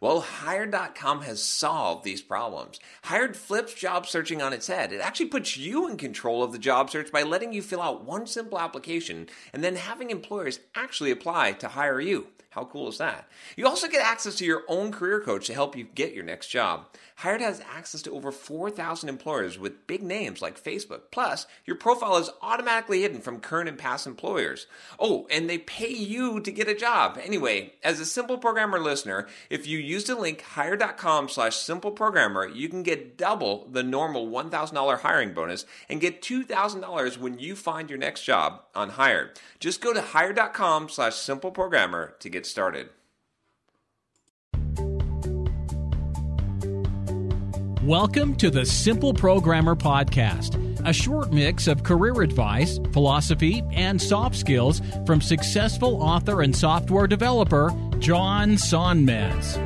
Well, Hired.com has solved these problems. Hired flips job searching on its head. It actually puts you in control of the job search by letting you fill out one simple application and then having employers actually apply to hire you. How cool is that? You also get access to your own career coach to help you get your next job. Hired has access to over 4,000 employers with big names like Facebook. Plus, your profile is automatically hidden from current and past employers. Oh, and they pay you to get a job. Anyway, as a Simple Programmer listener, if you use the link hired.com slash simple programmer, you can get double the normal $1,000 hiring bonus and get $2,000 when you find your next job on Hired. Just go to hired.com slash simple programmer to get started. Welcome to the Simple Programmer Podcast, a short mix of career advice, philosophy, and soft skills from successful author and software developer John Sonmez.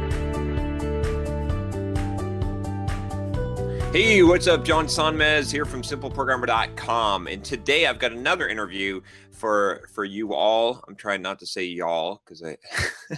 Hey, what's up? John Sonmez here from simpleprogrammer.com. And today I've got another interview for for you all. I'm trying not to say y'all because I I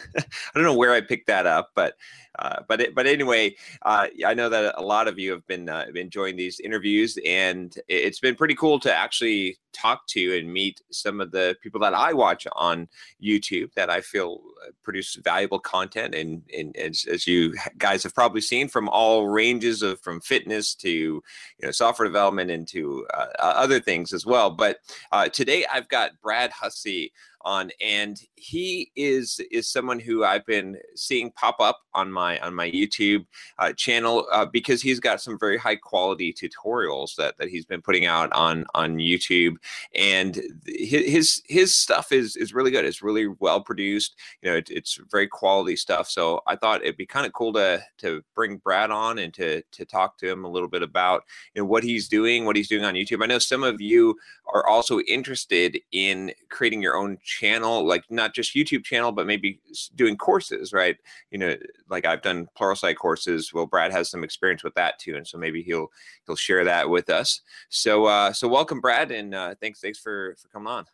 don't know where I picked that up, but uh, but it, but anyway, uh, I know that a lot of you have been uh, enjoying these interviews, and it's been pretty cool to actually talk to and meet some of the people that I watch on YouTube that I feel uh, produce valuable content, and, and as, as you guys have probably seen from all ranges of from fitness to you know software development and to uh, other things as well. But uh, today I've got Brad Hussey on and he is is someone who I've been seeing pop up on my on my YouTube uh, channel uh, because he's got some very high quality tutorials that that he's been putting out on on YouTube. And his his stuff is is really good. It's really well produced. You know it, it's very quality stuff. So I thought it'd be kind of cool to to bring Brad on and to to talk to him a little bit about you know what he's doing what he's doing on YouTube. I know some of you are also interested in creating your own channel, like not just YouTube channel, but maybe doing courses, right? You know, like I've done Pluralsight courses. Well, Brad has some experience with that too, and so maybe he'll he'll share that with us. So uh, so welcome, Brad, and uh, thanks thanks for for coming on.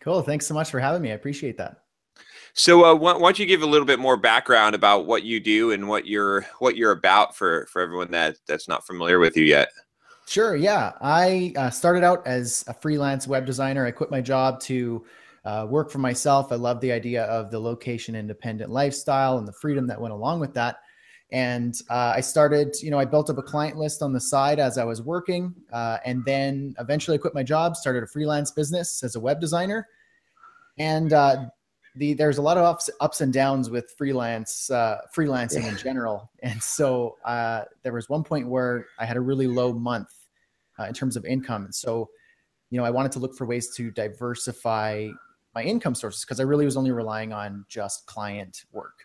Cool. Thanks so much for having me. I appreciate that. So, uh, why, why, don't you give a little bit more background about what you do and what you're what you're about for for everyone that that's not familiar with you yet? Sure. Yeah, I uh, started out as a freelance web designer. I quit my job to uh, work for myself. I love the idea of the location independent lifestyle and the freedom that went along with that. And uh, I started, you know, I built up a client list on the side as I was working. Uh, and then eventually I quit my job, started a freelance business as a web designer. And uh, the, there's a lot of ups, ups and downs with freelance uh, freelancing yeah. in general. And so uh, there was one point where I had a really low month in terms of income. And so, you know, I wanted to look for ways to diversify my income sources because I really was only relying on just client work.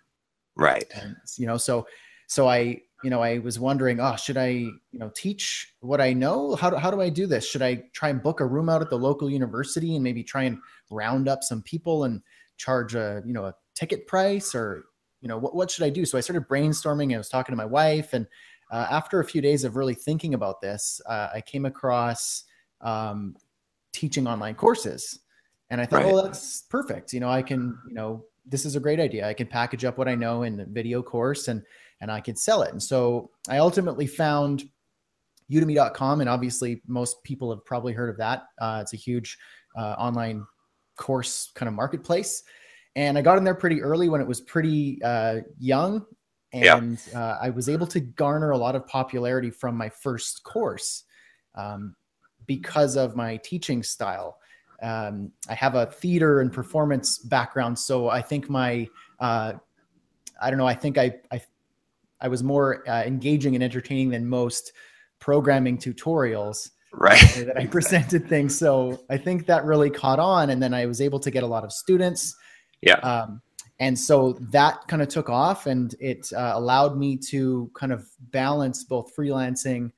Right. And, you know, so so I you know I was wondering, oh, should I you know teach what I know? How do, how do I do this? Should I try and book a room out at the local university and maybe try and round up some people and charge a you know a ticket price or you know what what should I do? So I started brainstorming. And I was talking to my wife and. Uh, after a few days of really thinking about this, uh, I came across um, teaching online courses and I thought, right. well, that's perfect. You know, I can, you know, this is a great idea. I can package up what I know in a video course and and I can sell it. And so I ultimately found udemy.com and obviously most people have probably heard of that. Uh, it's a huge uh, online course kind of marketplace. And I got in there pretty early when it was pretty uh, young. And yeah. Uh, I was able to garner a lot of popularity from my first course um, because of my teaching style um, I have a theater and performance background, so I think my uh, I don't know. I think I I I was more uh, engaging and entertaining than most programming tutorials right that I presented things. So I think that really caught on, and then I was able to get a lot of students. Yeah. Um, and so that kind of took off, and it uh, allowed me to kind of balance both freelancing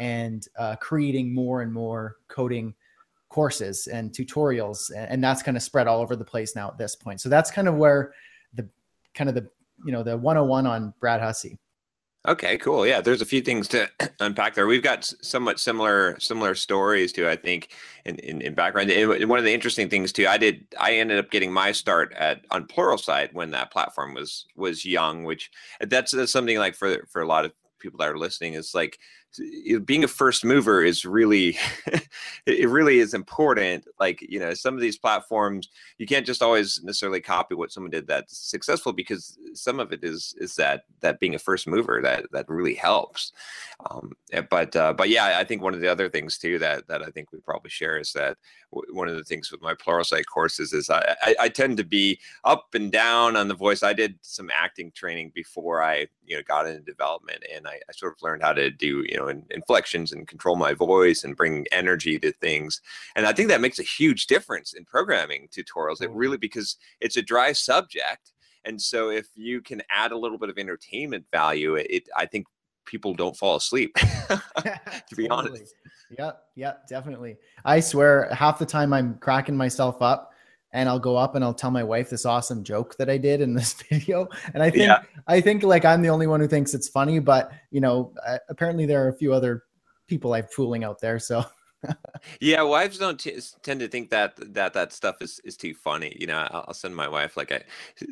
and uh, creating more and more coding courses and tutorials, and that's kind of spread all over the place now at this point. So that's kind of where the kind of the you know the 101 on Brad Hussey. Okay, cool. Yeah, there's a few things to unpack there. We've got somewhat similar similar stories too. I think in, in, in background. And one of the interesting things too, I did. I ended up getting my start at on Pluralsight when that platform was was young. Which that's, that's something like for for a lot of people that are listening is like being a first mover is really it really is important. Like you know some of these platforms you can't just always necessarily copy what someone did that's successful because some of it is is that that being a first mover that that really helps. Um, eh, but uh, but yeah i think one of the other things too that that i think we probably share is that one of the things with my pluralsight courses is I, I i tend to be up and down on the voice i did some acting training before i you know got into development and i, I sort of learned how to do you know in, inflections and control my voice and bring energy to things. And I think that makes a huge difference in programming tutorials. It mm-hmm. really because it's a dry subject. And so if you can add a little bit of entertainment value, it I think people don't fall asleep. to be honest. Yep, yep, definitely. I swear half the time I'm cracking myself up and I'll go up and I'll tell my wife this awesome joke that I did in this video. And I think yeah. I think like I'm the only one who thinks it's funny, but you know, apparently there are a few other people I'm fooling out there. So yeah, wives don't t- tend to think that that that stuff is is too funny. You know, I'll, I'll send my wife like I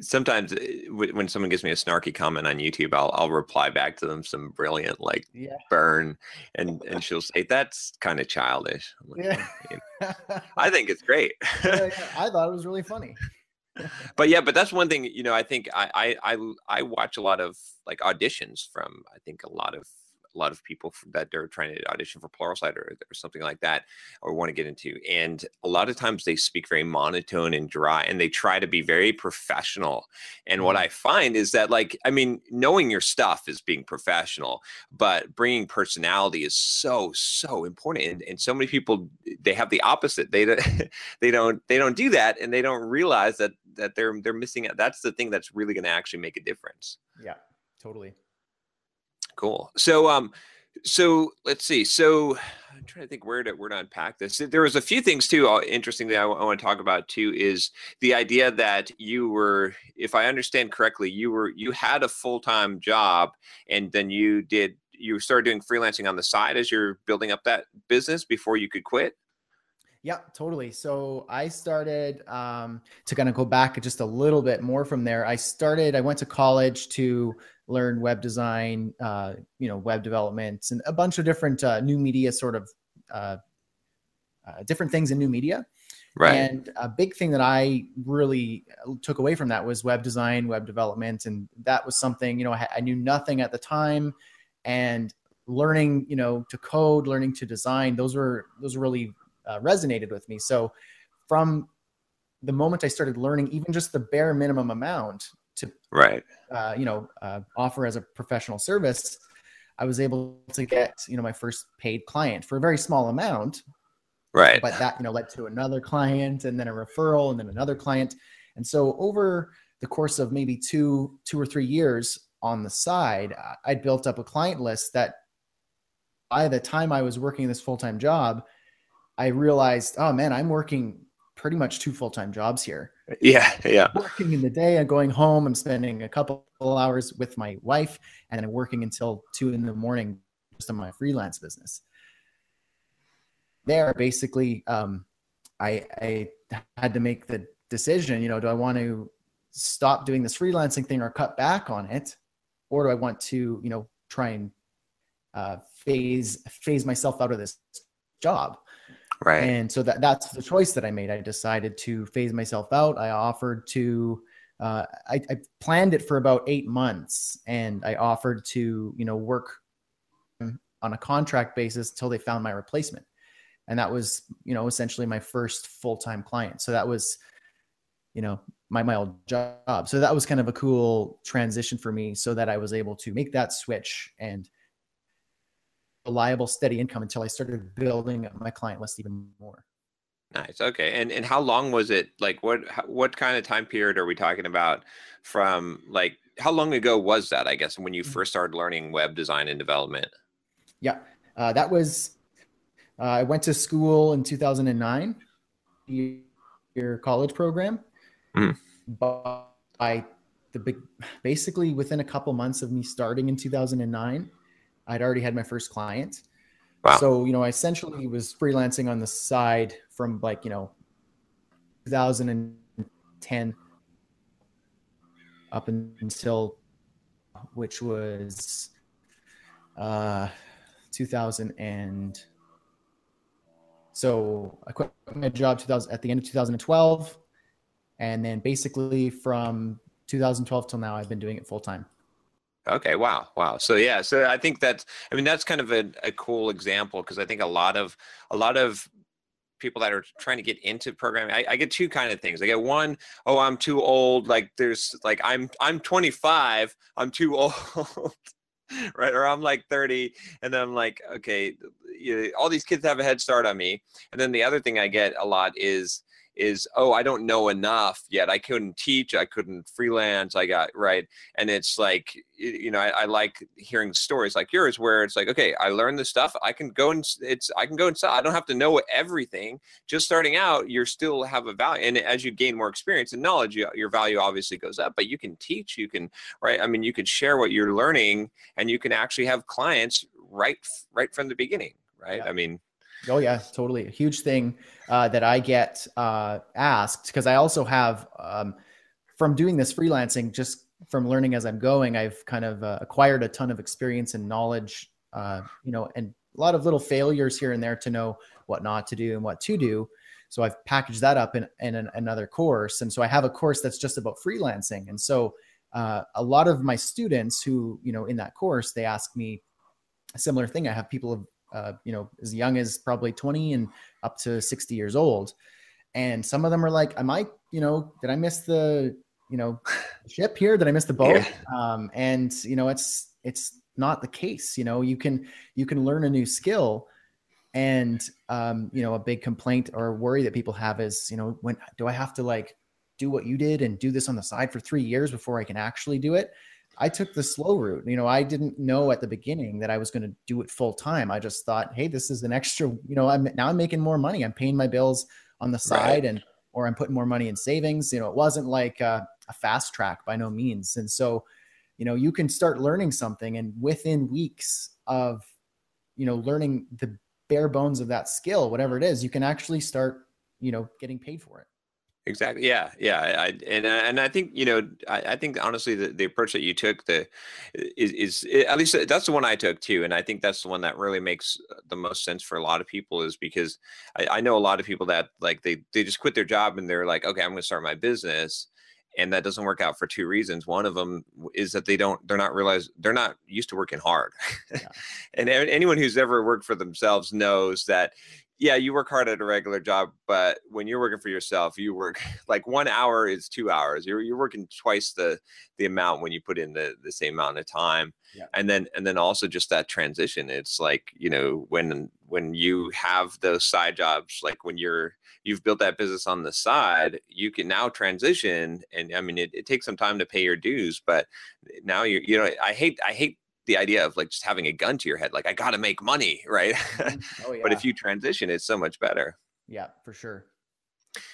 sometimes eh, when someone gives me a snarky comment on YouTube, I'll I'll reply back to them some brilliant like yeah. burn, and and she'll say that's kind of childish. Like, yeah, you know, I think it's great. yeah, yeah, I thought it was really funny. but yeah, but that's one thing. You know, I think I I I, I watch a lot of like auditions from I think a lot of a lot of people that are trying to audition for Pluralsight or, or something like that or want to get into. And a lot of times they speak very monotone and dry and they try to be very professional. And what mm-hmm. I find is that, like, I mean, knowing your stuff is being professional, but bringing personality is so, so important. And, and so many people, they have the opposite. They, they don't, they don't do that and they don't realize that, that they're, they're missing out. That's the thing that's really going to actually make a difference. Yeah, totally. Cool. So, um, so let's see. So I'm trying to think where to where to unpack this. There was a few things too. Uh, interesting that I, I want to talk about too is the idea that you were, if I understand correctly, you were you had a full time job and then you did you started doing freelancing on the side as you're building up that business before you could quit. Yeah, totally. So I started um, to kind of go back just a little bit more from there. I started, I went to college to learn web design, uh, you know, web development, and a bunch of different uh, new media sort of uh, uh, different things in new media. Right. And a big thing that I really took away from that was web design, web development, and that was something you know I, I knew nothing at the time, and learning you know to code, learning to design, those were those really uh, resonated with me. So from the moment I started learning even just the bare minimum amount to right. uh, you know uh, offer as a professional service i was able to get you know my first paid client for a very small amount. Right. But that you know led to another client and then a referral and then another client. And so over the course of maybe two two or three years on the side i built up a client list that by the time i was working this full-time job i realized oh man i'm working pretty much two full-time jobs here yeah, yeah. Working in the day and going home. I'm spending a couple hours with my wife, and then working until two in the morning just on my freelance business. There, basically, um, I, I had to make the decision. You know, do I want to stop doing this freelancing thing or cut back on it, or do I want to, you know, try and uh, phase phase myself out of this job? Right. And so that that's the choice that I made. I decided to phase myself out. I offered to uh, I, I planned it for about eight months and I offered to, you know, work on a contract basis until they found my replacement. And that was, you know, essentially my first full-time client. So that was, you know, my my old job. So that was kind of a cool transition for me, so that I was able to make that switch and reliable, steady income until I started building up my client list even more. Nice. Okay. And and how long was it? Like what what kind of time period are we talking about from like how long ago was that, I guess, when you mm. first started learning web design and development? Yeah. Uh, that was uh, I went to school in 2009, year college program. Mm. But I the big basically within a couple months of me starting in 2009, I'd already had my first client. Wow. So, you know, I essentially was freelancing on the side from like, you know, 2010 up until which was uh 2000 and so I quit my job 2000 at the end of 2012 and then basically from 2012 till now I've been doing it full time. Okay. Wow. Wow. So yeah. So I think that's. I mean, that's kind of a, a cool example because I think a lot of a lot of people that are trying to get into programming I, I, get two kind of things i get one oh i'm too old like there's like i'm i'm 25 i'm too old right or i'm like 30 and then i'm like okay you all these kids have a head start on me and then the other thing i get a lot is is oh i don't know enough yet. I couldn't teach i couldn't freelance i got right? And it's like you know I, I, like hearing stories like yours where it's like okay i learned this stuff i can go and it's i can go and sell i don't have to know everything just starting out you're still have a value and as you gain more experience and knowledge you, your value obviously goes up but you can teach you can right? I mean you can share what you're learning and you can actually have clients right right from the beginning right? Yeah. i mean Oh yeah, totally. A huge thing uh, that I get uh, asked because I also have um, from doing this freelancing, just from learning as I'm going, I've kind of uh, acquired a ton of experience and knowledge, uh, you know, and a lot of little failures here and there to know what not to do and what to do. So I've packaged that up in, in an, another course, and so I have a course that's just about freelancing. And so uh, a lot of my students who, you know, in that course, they ask me a similar thing. I have people uh, you know, as young as probably 20 and up to 60 years old. And some of them are like, am I, you know, did I miss the, you know, ship here? Did I miss the boat? Yeah. Um, and you know, it's, it's not the case. You know, you can, you can learn a new skill. And, um, you know, a big complaint or worry that people have is, you know, when do I have to like do what you did and do this on the side for three years before I can actually do it? I took the slow route. You know, I didn't know at the beginning that I was going to do it full time. I just thought, hey, this is an extra. You know, I'm now I'm making more money. I'm paying my bills on the side, right. and or I'm putting more money in savings. You know, it wasn't like a, a fast track by no means. And so, you know, you can start learning something, and within weeks of, you know, learning the bare bones of that skill, whatever it is, you can actually start, you know, getting paid for it. Exactly. Yeah. Yeah. I, and uh, and I think you know I, I think honestly the, the approach that you took the is, is eh, at least that's the one I took too, and I think that's the one that really makes uh, the most sense for a lot of people is because I, I know a lot of people that like they they just quit their job and they're like okay I'm going to start my business and that doesn't work out for two reasons one of them is that they don't they're not realize they're not used to working hard yeah. and anyone who's ever worked for themselves knows that yeah, you work hard at a regular job, but when you're working for yourself, you work like one hour is two hours. You're you're working twice the the amount when you put in the the same amount of time. Yeah. And then and then also just that transition. It's like, you know, when when you have those side jobs, like when you're you've built that business on the side, you can now transition. And I mean it, it takes some time to pay your dues, but now you're you know, I hate I hate the idea of like just having a gun to your head, like I got to make money, right? Mm-hmm. Oh, yeah. but if you transition, it's so much better. Yeah, for sure.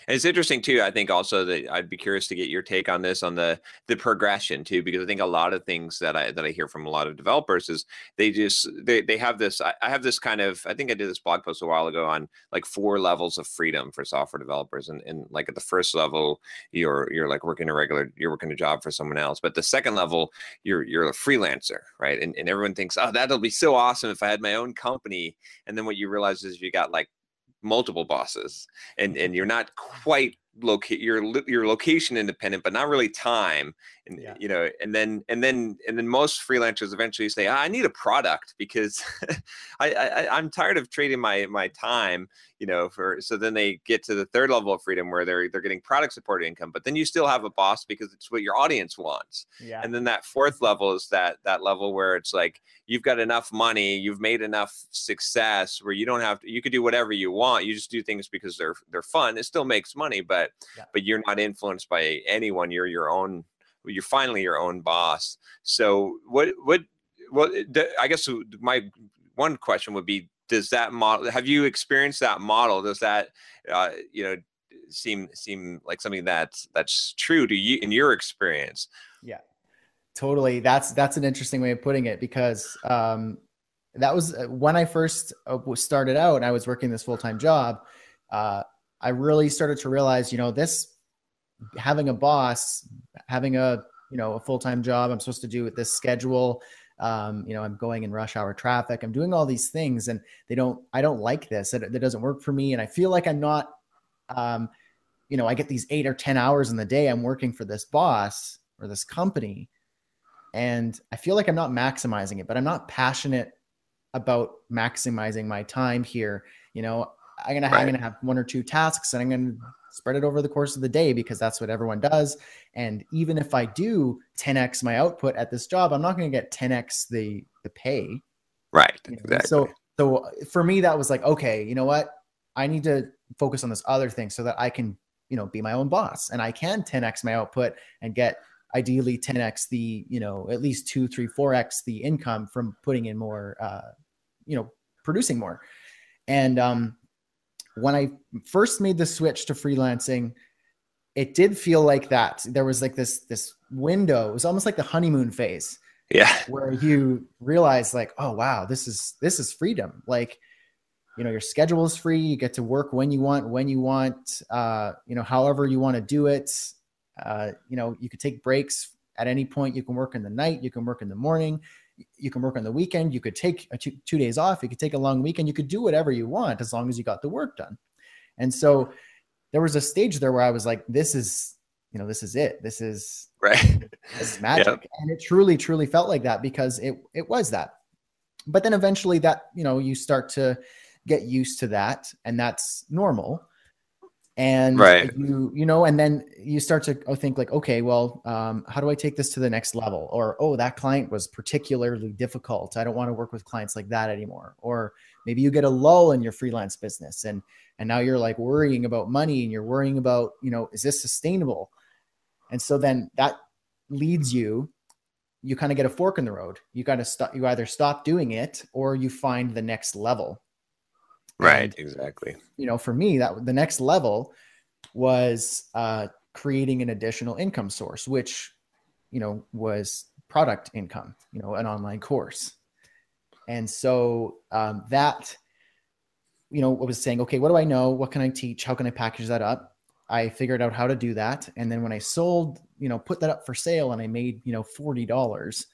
And it's interesting too. I think also that I'd be curious to get your take on this on the the progression too, because I think a lot of things that I that I hear from a lot of developers is they just they they have this. I, I have this kind of. I think I did this blog post a while ago on like four levels of freedom for software developers, and and like at the first level, you're you're like working a regular, you're working a job for someone else, but the second level, you're you're a freelancer, right? And and everyone thinks, oh, that'll be so awesome if I had my own company, and then what you realize is you got like multiple bosses and mm-hmm. and you're not quite locate your your location independent but not really time and yeah. you know and then and then and then most freelancers eventually say ah, i need a product because I, I i'm tired of trading my my time you know for so then they get to the third level of freedom where they're they're getting product supported income but then you still have a boss because it's what your audience wants Yeah. and then that fourth level is that that level where it's like you've got enough money you've made enough success where you don't have to you could do whatever you want you just do things because they're they're fun it still makes money but Yeah. but you're not influenced by anyone you're your own you're finally your own boss. So what what well i guess my one question would be does that model have you experienced that model? Does that uh, you know seem seem like something that's that's true to you in your experience? Yeah totally. That's that's an interesting way of putting it because um that was uh, when i first uh, started out and i was working this full-time job uh i really started to realize you know this having a boss having a you know a full-time job i'm supposed to do with this schedule. Um you know i'm going in rush hour traffic. I'm doing all these things and they don't i don't like this. It, it doesn't work for me. And i feel like i'm not um you know i get these eight or ten hours in the day i'm working for this boss or this company and I feel like I'm not maximizing it, but I'm not passionate about maximizing my time here. You know, I'm gonna I'm gonna have one or two tasks, and I'm gonna spread it over the course of the day because that's what everyone does. And even if I do 10x my output at this job, I'm not gonna get 10x the the pay. right you know? exactly So so for me, that was like, okay, you know what? I need to focus on this other thing so that I can, you know, be my own boss and I can 10x my output and get ideally 10x the, you know, at least two, three, four x the income from putting in more, uh, you know, producing more. And um, when I first made the switch to freelancing, it did feel like that. There was like this this window. It was almost like the honeymoon phase. Yeah. Where you realize like oh wow this is this is freedom. Like you know your schedule is free. You get to work when you want when you want uh you know however you want to do it. Uh you know you could take breaks. At any point you can work in the night you can work in the morning you can work on the weekend you could take a two, two days off you could take a long weekend you could do whatever you want as long as you got the work done. And so there was a stage there where i was like this is you know this is it. This is right. this is magic. And it truly truly felt like that because it it was that. But then eventually that you know you start to get used to that and that's normal and Right. you you know and then you start to oh, think like okay well um, how do i take this to the next level? Or oh that client was particularly difficult. I don't want to work with clients like that anymore. Or maybe you get a lull in your freelance business and and now you're like worrying about money and you're worrying about you know is this sustainable? And so then that leads you you kind of get a fork in the road. You got to stop you either stop doing it or you find the next level right. And, exactly. you know for me that the next level was uh creating an additional income source which you know was product income you know an online course. And so um, that you know was saying okay what do i know? What can i teach? How can i package that up? I figured out how to do that. And then when i sold you know put that up for sale and i made you know $40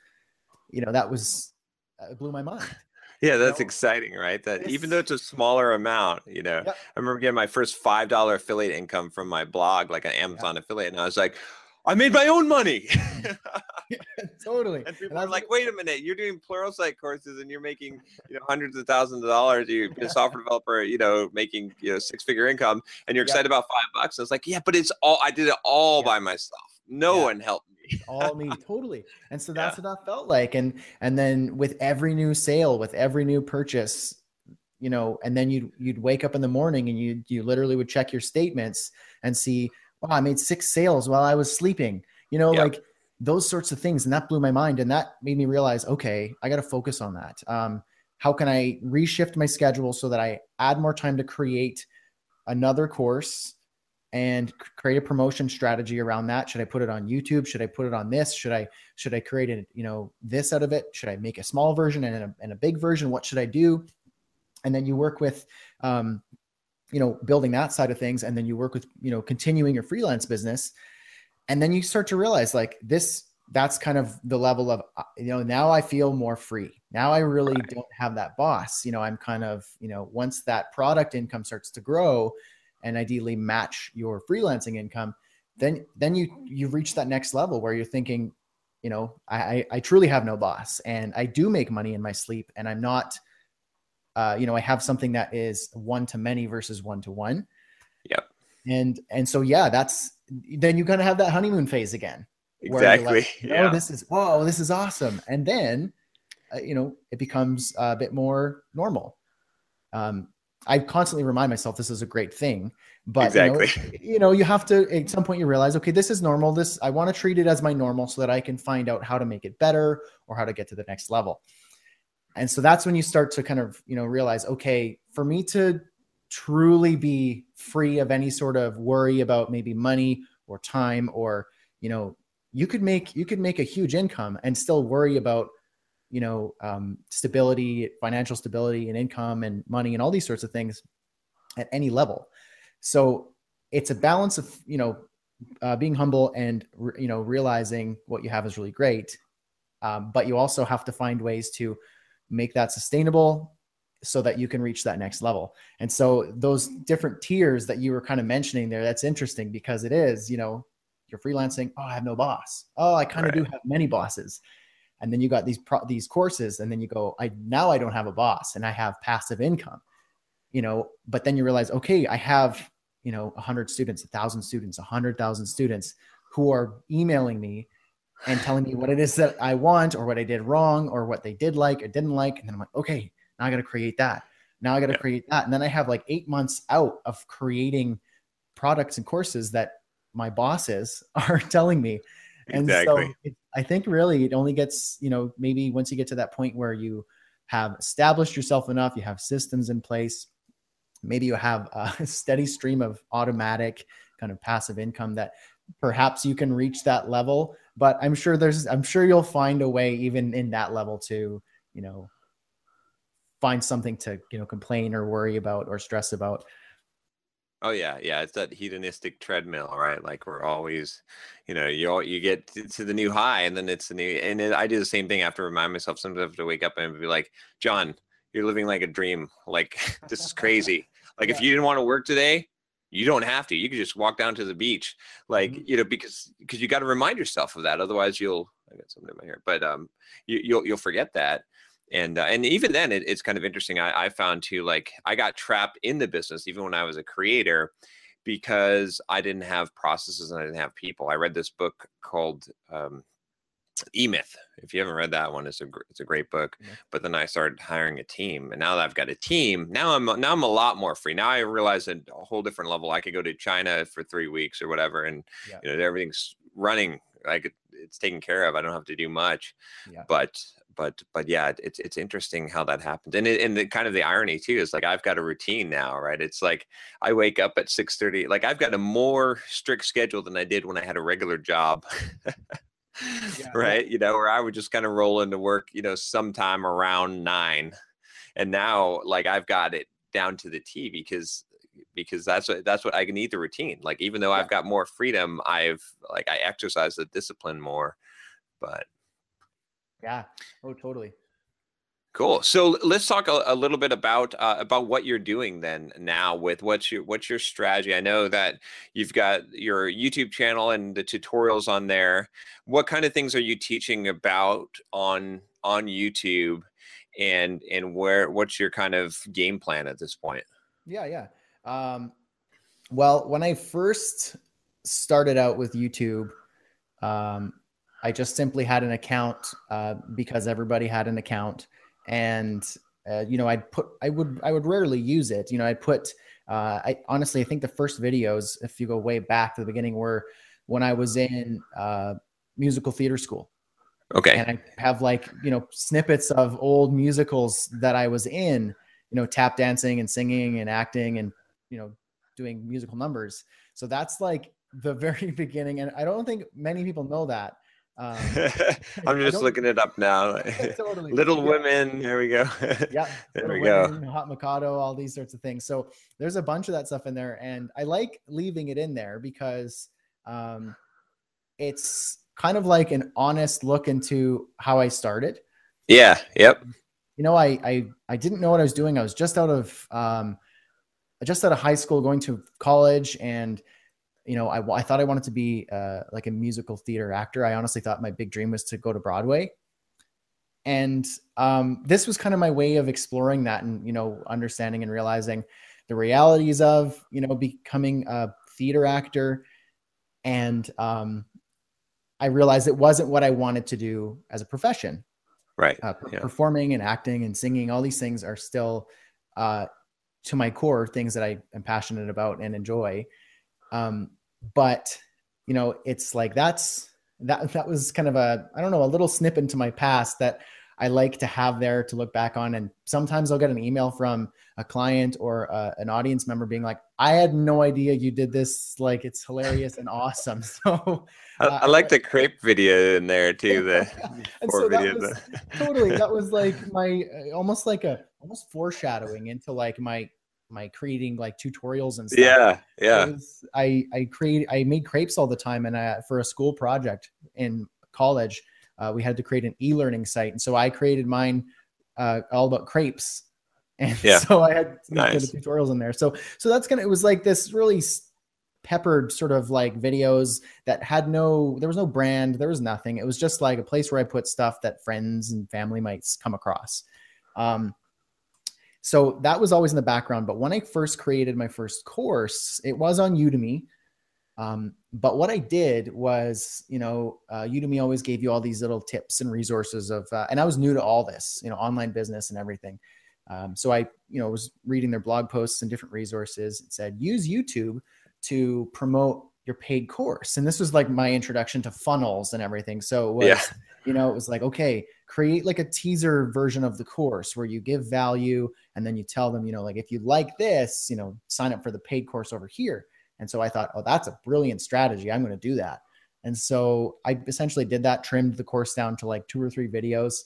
you know that was uh, it blew my mind yeah that's know, exciting right that even though it's a smaller amount you know Yep. i remember getting my first five dollar affiliate income from my blog like an amazon affiliate and i was like i made my own money totally And people I are like, wait a minute, you're doing plural Pluralsight courses and you're making, you know, hundreds of thousands of dollars. You're a software developer, you know, making, you know, six figure income and you're Yeah. excited about five bucks. And it's like, yeah, but it's all, I did it all Yeah. by myself. No Yeah. one helped me. All me totally. And so that's what that felt like. And and then with every new sale with every new purchase you know and then you'd you'd wake up in the morning and you you literally would check your statements and see wow i made six sales while i was sleeping. You know Yep. like those sorts of things and that blew my mind and that made me realize okay i got to focus on that. Um how can i reshift my schedule so that i add more time to create another course and create a promotion strategy around that. Should i put it on youtube? Should i put it on this? Should i should i create a you know this out of it? Should i make a small version and a, and a big version? What should i do? And then you work with um, you know building that side of things and then you work with you know continuing your freelance business. And then you start to realize like this that's kind of the level of uh, you know now i feel more free. Now i really Right. don't have that boss. You know i'm kind of you know once that product income starts to grow and ideally match your freelancing income then then you you've reached that next level where you're thinking you know i i, truly have no boss and i do make money in my sleep and i'm not uh, you know, I have something that is one to many versus one to one. Yep. And and so yeah, that's then you kind of have that honeymoon phase again. Exactly. Like, oh, yeah. this is whoa, this is awesome. And then, uh, you know, it becomes a bit more normal. Um, I constantly remind myself this is a great thing, but Exactly. you, know, you know, you have to at some point you realize, okay, this is normal. This I want to treat it as my normal so that I can find out how to make it better or how to get to the next level. And so that's when you start to kind of, you know, realize, okay, for me to truly be free of any sort of worry about maybe money or time or, you know, you could make you could make a huge income and still worry about you know um, stability financial stability and income and money and all these sorts of things at any level. So it's a balance of you know uh, being humble and re- you know realizing what you have is really great. Um, but you also have to find ways to make that sustainable so that you can reach that next level. And so those different tiers that you were kind of mentioning there that's interesting because it is you know you're freelancing. Oh i have no boss. Oh i kind of Right. do have many bosses and then you got these pro- these courses and then you go i now i don't have a boss and i have passive income. You know but then you realize okay i have you know 100 students 1000 students 100000 students who are emailing me and telling me what it is that i want or what i did wrong or what they did like or didn't like. And then i'm like okay now i got to create that. Now i got to Yeah. create that. And then i have like eight months out of creating products and courses that my bosses are telling me. And Exactly. so it, I think really it only gets, you know, maybe once you get to that point where you have established yourself enough, you have systems in place, maybe you have a steady stream of automatic kind of passive income that perhaps you can reach that level. But I'm sure there's, I'm sure you'll find a way even in that level to, you know, find something to, you know, complain or worry about or stress about. Oh yeah, yeah. It's that hedonistic treadmill, right? Like we're always, you know, you all, you get to, the new high, and then it's the new. And then I do the same thing. I have to remind myself. Sometimes I have to wake up and be like, John, you're living like a dream. Like this is crazy. Like if you didn't want to work today, you don't have to. You can just walk down to the beach, like Mhm. you know, because because you got to remind yourself of that. Otherwise, you'll. I got something in my hair, but um, you, you'll you'll forget that and uh, and even then it, it's kind of interesting I, I found too like i got trapped in the business even when i was a creator because i didn't have processes and i didn't have people i read this book called um, e-myth if you haven't read that one it's a it's a great book Yeah. but then i started hiring a team and now that i've got a team now i'm now i'm a lot more free now i realize at a whole different level i could go to china for three weeks or whatever and Yeah. you know everything's running like it- it's taken care of i don't have to do much Yeah. but but but yeah it's it's interesting how that happened and it, and the kind of the irony too is like i've got a routine now right it's like i wake up at six thirty. like i've got a more strict schedule than i did when i had a regular job Yeah. right you know where i would just kind of roll into work you know sometime around nine and now like i've got it down to the t because because that's what that's what i need the routine like even though i've got more freedom i've like i exercise the discipline more but Yeah. Oh, totally. Cool. So let's talk a, a little bit about uh, about what you're doing then now with what's your what's your strategy. I know that you've got your YouTube channel and the tutorials on there. What kind of things are you teaching about on on YouTube, and and where what's your kind of game plan at this point? Yeah, yeah. Um, well, when I first started out with YouTube, um, I just simply had an account uh, because everybody had an account, and uh, you know, I'd put, I would, I would rarely use it. You know, I'd put, uh, I honestly, I think the first videos, if you go way back to the beginning, were when I was in uh, musical theater school Okay. and I have like you know snippets of old musicals that I was in, you know, tap dancing and singing and acting and you know doing musical numbers. So that's like the very beginning, and I don't think many people know that. Um, I'm just looking it up now. totally. Little Yeah. Women. There we go. Yeah, There Little we go. Hot Mikado, all these sorts of things. So there's a bunch of that stuff in there, and I like leaving it in there because um, it's kind of like an honest look into how I started. Yeah. Yep. you know, I, I, I didn't know what I was doing. I was just out of, um, just out of high school, going to college, and you know, I, I thought I wanted to be uh, like a musical theater actor. I honestly thought my big dream was to go to Broadway, and um, this was kind of my way of exploring that and you know understanding and realizing the realities of you know becoming a theater actor. And um, i realized it wasn't what i wanted to do as a profession. Right. Uh, yeah. performing and acting and singing all these things are still uh, to my core things that i am passionate about and enjoy. Um, but you know it's like that's that that was kind of a i don't know a little snip into my past that I like to have there to look back on. And sometimes I'll get an email from a client or uh, an audience member being like, I had no idea you did this. Like, it's hilarious and awesome. So I, uh, I like the crepe video in there too. The and so that was, totally, that was like my uh, almost like a almost foreshadowing into like my my creating like tutorials and stuff. yeah, yeah, was- I I create I made crepes all the time, and I, for a school project in college, uh, we had to create an e-learning site, and so I created mine uh, all about crepes, and Yeah. so I had Nice. the tutorials in there. So so that's gonna it was like this really peppered sort of like videos that had no there was no brand there was nothing it was just like a place where i put stuff that friends and family might come across um, so that was always in the background but when i first created my first course it was on udemy. Um, but what i did was you know uh, udemy always gave you all these little tips and resources of uh, and i was new to all this you know online business and everything. Um, so i you know was reading their blog posts and different resources it said use youtube to promote your paid course. And this was like my introduction to funnels and everything. So it was Yeah. you know it was like okay create like a teaser version of the course where you give value and then you tell them you know like if you like this you know sign up for the paid course over here and so i thought oh that's a brilliant strategy i'm going to do that and so i essentially did that trimmed the course down to like two or three videos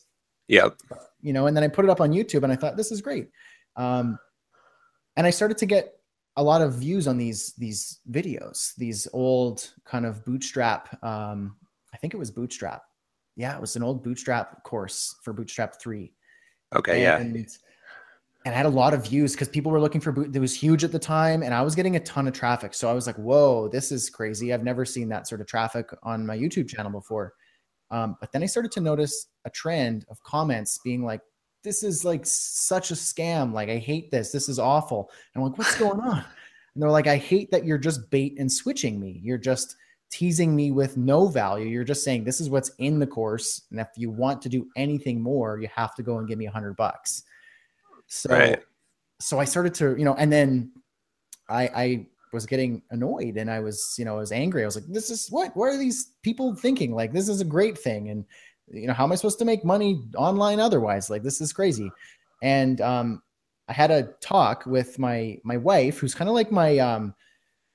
yep, you know, and then I put it up on YouTube and I thought this is great. Um, and I started to get a lot of views on these these videos, these old kind of bootstrap. Um, I think it was bootstrap. Yeah, it was an old bootstrap course for Bootstrap three. okay, yeah, and, and I had a lot of views because people were looking for boot. It was huge at the time, and I was getting a ton of traffic. So I was like, "Whoa, this is crazy! I've never seen that sort of traffic on my YouTube channel before." Um, but then I started to notice a trend of comments being like, "This is like such a scam! Like, I hate this. This is awful." And I'm like, "What's going on?" And they're like, "I hate that you're just bait and switching me. You're just." Teasing me with no value. You're just saying this is what's in the course and if you want to do anything more you have to go and give me a hundred bucks. So Right. so i started to you know and then i i was getting annoyed and i was you know i was angry. I was like this is what? What are these people thinking? Like this is a great thing and you know how am i supposed to make money online otherwise? Like this is crazy. And um i had a talk with my my wife who's kind of like my um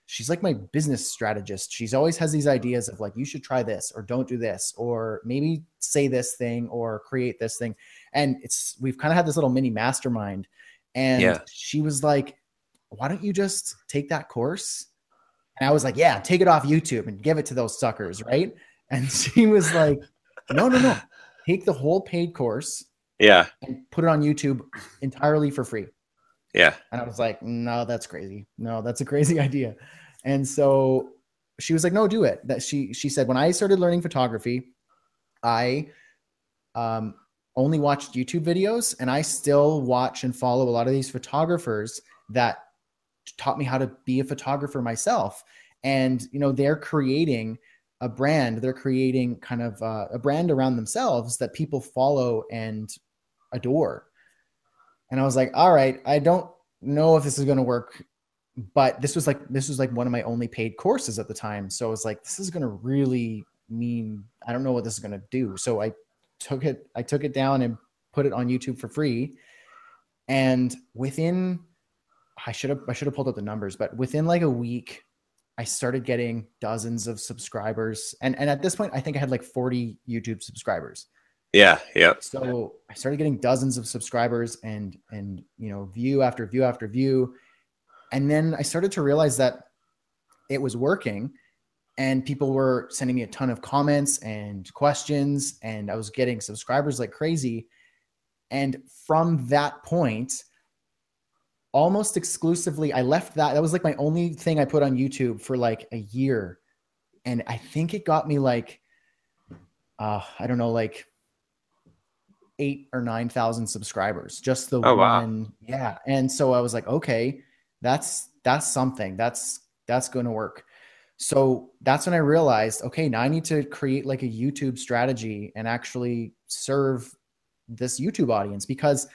she's like my business strategist. She's always has these ideas of like you should try this or don't do this or maybe say this thing or create this thing. And it's we've kind of had this little mini mastermind and Yeah. she was like why don't you just take that course? And i was like yeah take it off youtube and give it to those suckers right? And she was like no no no. Take the whole paid course yeah, and put it on youtube entirely for free yeah, and I was like, no, that's crazy. No, that's a crazy idea. And so she was like, no, do it. That she she said, when I started learning photography, I um only watched YouTube videos and I still watch and follow a lot of these photographers that taught me how to be a photographer myself. And you know, they're creating a brand, they're creating kind of uh, a brand around themselves that people follow and adore. And I was like, all right, I don't know if this is going to work, but this was like this was like one of my only paid courses at the time. So I was like, this is going to really mean I don't know what this is going to do. So I took it I took it down and put it on YouTube for free. And within I should have I should have pulled up the numbers, but within like a week I started getting dozens of subscribers. And and at this point I think I had like 40 YouTube subscribers yeah, yeah, so i started getting dozens of subscribers and and you know view after view after view. And then i started to realize that it was working and people were sending me a ton of comments and questions and i was getting subscribers like crazy. And from that point almost exclusively i left that that was like my only thing i put on youtube for like a year. And i think it got me like uh i don't know like eight or nine thousand subscribers. Just the Oh, wow. one, yeah. And so I was like, okay, that's that's something. That's that's going to work. So that's when I realized, okay, now I need to create like a YouTube strategy and actually serve this YouTube audience because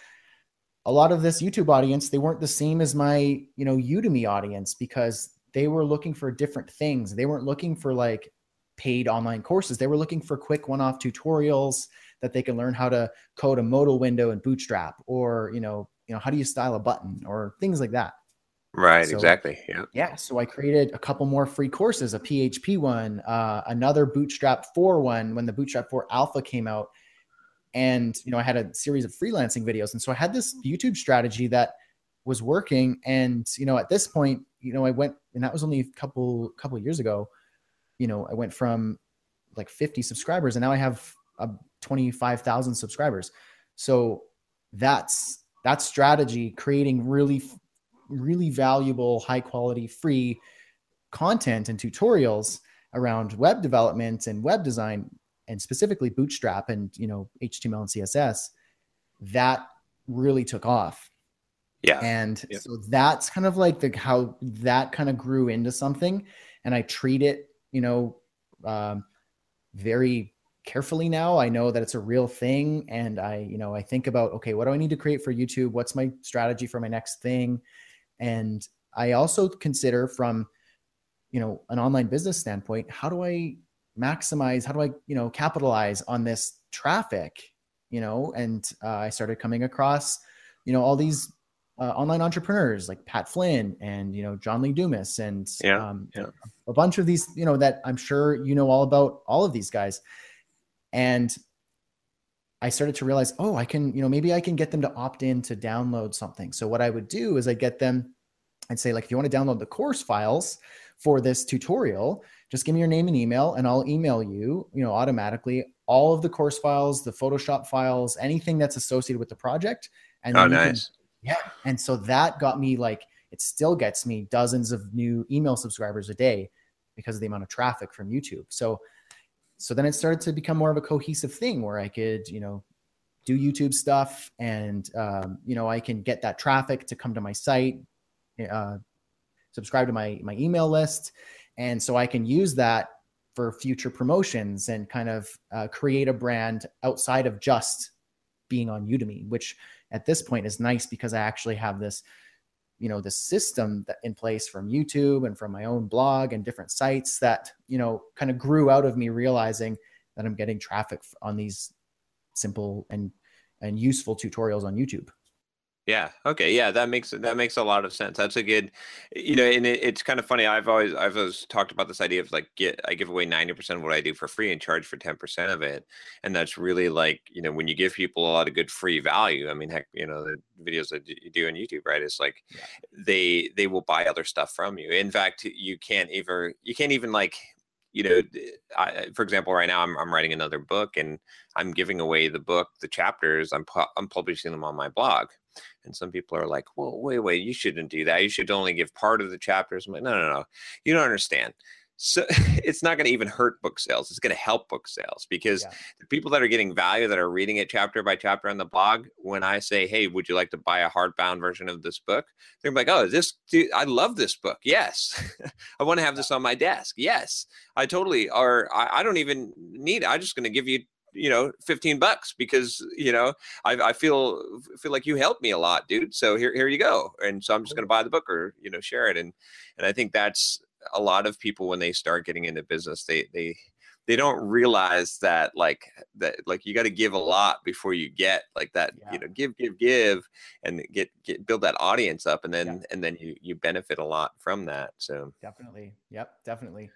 a lot of this YouTube audience, they weren't the same as my, you know, Udemy audience because they were looking for different things. They weren't looking for like paid online courses. They were looking for quick one-off tutorials that they can learn how to code a modal window in Bootstrap or, you know, you know, how do you style a button or things like that. Right. So- exactly. Yeah. Yeah, so I created a couple more free courses, a PHP one, uh, another Bootstrap 4 one when the Bootstrap 4 Alpha came out. And, you know, I had a series of freelancing videos. And so I had this YouTube strategy that was working. And, you know, at this point, you know, I went, and that was only a couple, couple years ago, you know, I went from like 50 subscribers and now I have uh, 25,000 subscribers. So that's, that strategy, creating really really valuable, high quality, free content and tutorials around web development and web design and specifically bootstrap and you know html and css that really took off Yeah. and Yep. so that's kind of like the how that kind of grew into something and i treat it you know um, very carefully now i know that it's a real thing and i you know i think about okay what do i need to create for youtube? What's my strategy for my next thing? And i also consider from you know an online business standpoint how do i maximize how do i you know capitalize on this traffic you know? And uh, i started coming across you know all these uh, online entrepreneurs like pat flynn and you know john lee dumas and Yeah, um, yeah. a bunch of these you know that i'm sure you know all about all of these guys and I started to realize, oh, I can, you know, maybe I can get them to opt in to download something. So what I would do is I get them and say, like, if you want to download the course files for this tutorial, just give me your name and email, and I'll email you, you know, automatically all of the course files, the Photoshop files, anything that's associated with the project. And Oh, you can- nice. yeah. And so that got me like, it still gets me dozens of new email subscribers a day because of the amount of traffic from YouTube. So, so then it started to become more of a cohesive thing where I could, you know, do YouTube stuff and, um, you know, I can get that traffic to come to my site, uh, subscribe to my, my email list. And so I can use that for future promotions and kind of uh, create a brand outside of just being on Udemy, which at this point is nice because I actually have this, you know, this system that in place from YouTube and from my own blog and different sites that, you know, kind of grew out of me realizing that I'm getting traffic on these simple and and useful tutorials on YouTube. Yeah. Okay. Yeah, that makes that makes a lot of sense. That's a good, you know, and it, it's kind of funny. I've always I've always talked about this idea of like get I give away ninety percent of what I do for free and charge for ten percent of it, and that's really like you know when you give people a lot of good free value. I mean, heck, you know the videos that you do on YouTube, right? It's like Yeah. they they will buy other stuff from you. In fact, you can't even you can't even like you know I, for example right now I'm, I'm writing another book and i'm giving away the book the chapters i'm, pu- I'm publishing them on my blog and some people are like, well, wait, wait, you shouldn't do that. You should only give part of the chapters. I'm like, no, no, no. You don't understand. So it's not going to even hurt book sales. It's going to help book sales because Yeah. the people that are getting value that are reading it chapter by chapter on the blog, when I say, hey, would you like to buy a hardbound version of this book? They're like, oh, this, dude, I love this book. Yes. I want to have this on my desk. Yes. I totally, or I, I don't even need it. I'm just going to give you you know 15 bucks because you know I, I feel feel like you helped me a lot dude so here here you go and so i'm just going to buy the book or you know share it and and i think that's a lot of people when they start getting into business they they they don't realize that like that like you got to give a lot before you get like that Yeah. you know give give give and get get build that audience up and then Yeah. and then you you benefit a lot from that so Definitely. Yep. Definitely.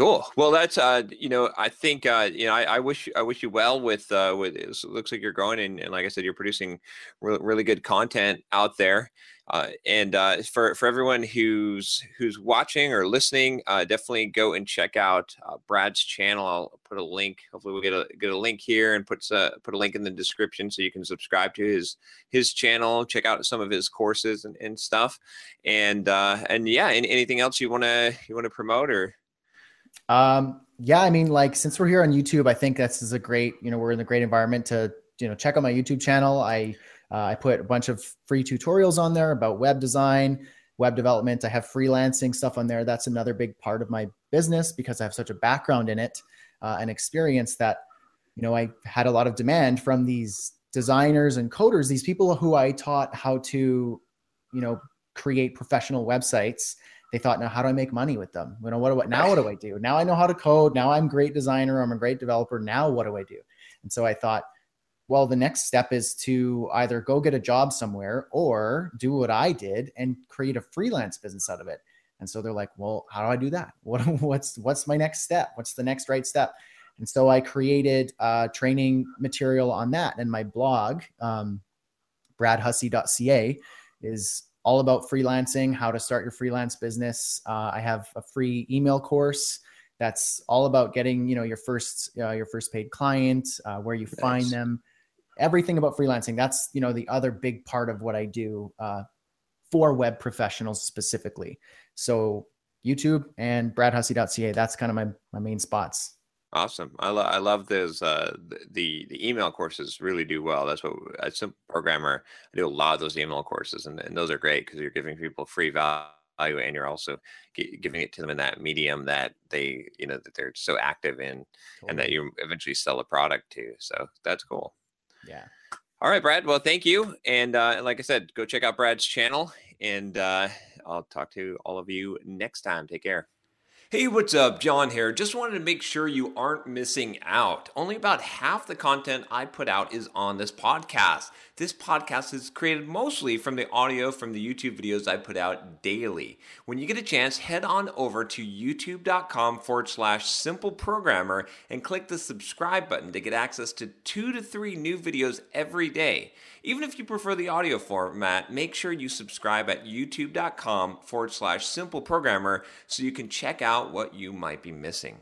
Cool. Well, that's uh, you know, I think uh, you know, I, I wish I wish you well with uh, with it looks like you're growing and, and like I said, you're producing re- really good content out there. Uh, and uh, for for everyone who's who's watching or listening, uh, definitely go and check out uh, Brad's channel. I'll put a link. Hopefully, we'll get a get a link here and put uh, put a link in the description so you can subscribe to his his channel. Check out some of his courses and, and stuff. And uh, and yeah, and anything else you want to you want to promote or Um, yeah, I mean, like since we're here on YouTube, I think this is a great, you know, we're in a great environment to you know check out my YouTube channel. I uh, I put a bunch of free tutorials on there about web design, web development. I have freelancing stuff on there. That's another big part of my business because I have such a background in it uh, and experience that you know I had a lot of demand from these designers and coders, these people who I taught how to you know create professional websites they thought, now how do I make money with them? You know, what do I, now what do I do? Now I know how to code. Now I'm a great designer. I'm a great developer. Now what do I do? And so I thought, well, the next step is to either go get a job somewhere or do what I did and create a freelance business out of it. And so they're like, well, how do I do that? What, what's what's my next step? What's the next right step? And so I created uh, training material on that. And my blog, um, bradhussey.ca, is all about freelancing, how to start your freelance business. Uh, I have a free email course that's all about getting you know your first uh, your first paid client, uh, where you nice. find them, everything about freelancing. That's you know the other big part of what I do uh, for web professionals specifically. So YouTube and bradhussey.ca. That's kind of my my main spots. Awesome. I, lo- I love those. Uh, the the email courses really do well. That's what as a programmer, I do a lot of those email courses, and, and those are great because you're giving people free value, and you're also g- giving it to them in that medium that they, you know, that they're so active in, totally. and that you eventually sell a product to. So that's cool. Yeah. All right, Brad. Well, thank you, and uh, like I said, go check out Brad's channel, and uh, I'll talk to all of you next time. Take care. Hey, what's up? John here. Just wanted to make sure you aren't missing out. Only about half the content I put out is on this podcast. This podcast is created mostly from the audio from the YouTube videos I put out daily. When you get a chance, head on over to youtube.com forward slash simple programmer and click the subscribe button to get access to two to three new videos every day. Even if you prefer the audio format, make sure you subscribe at youtube.com forward slash simple programmer so you can check out what you might be missing.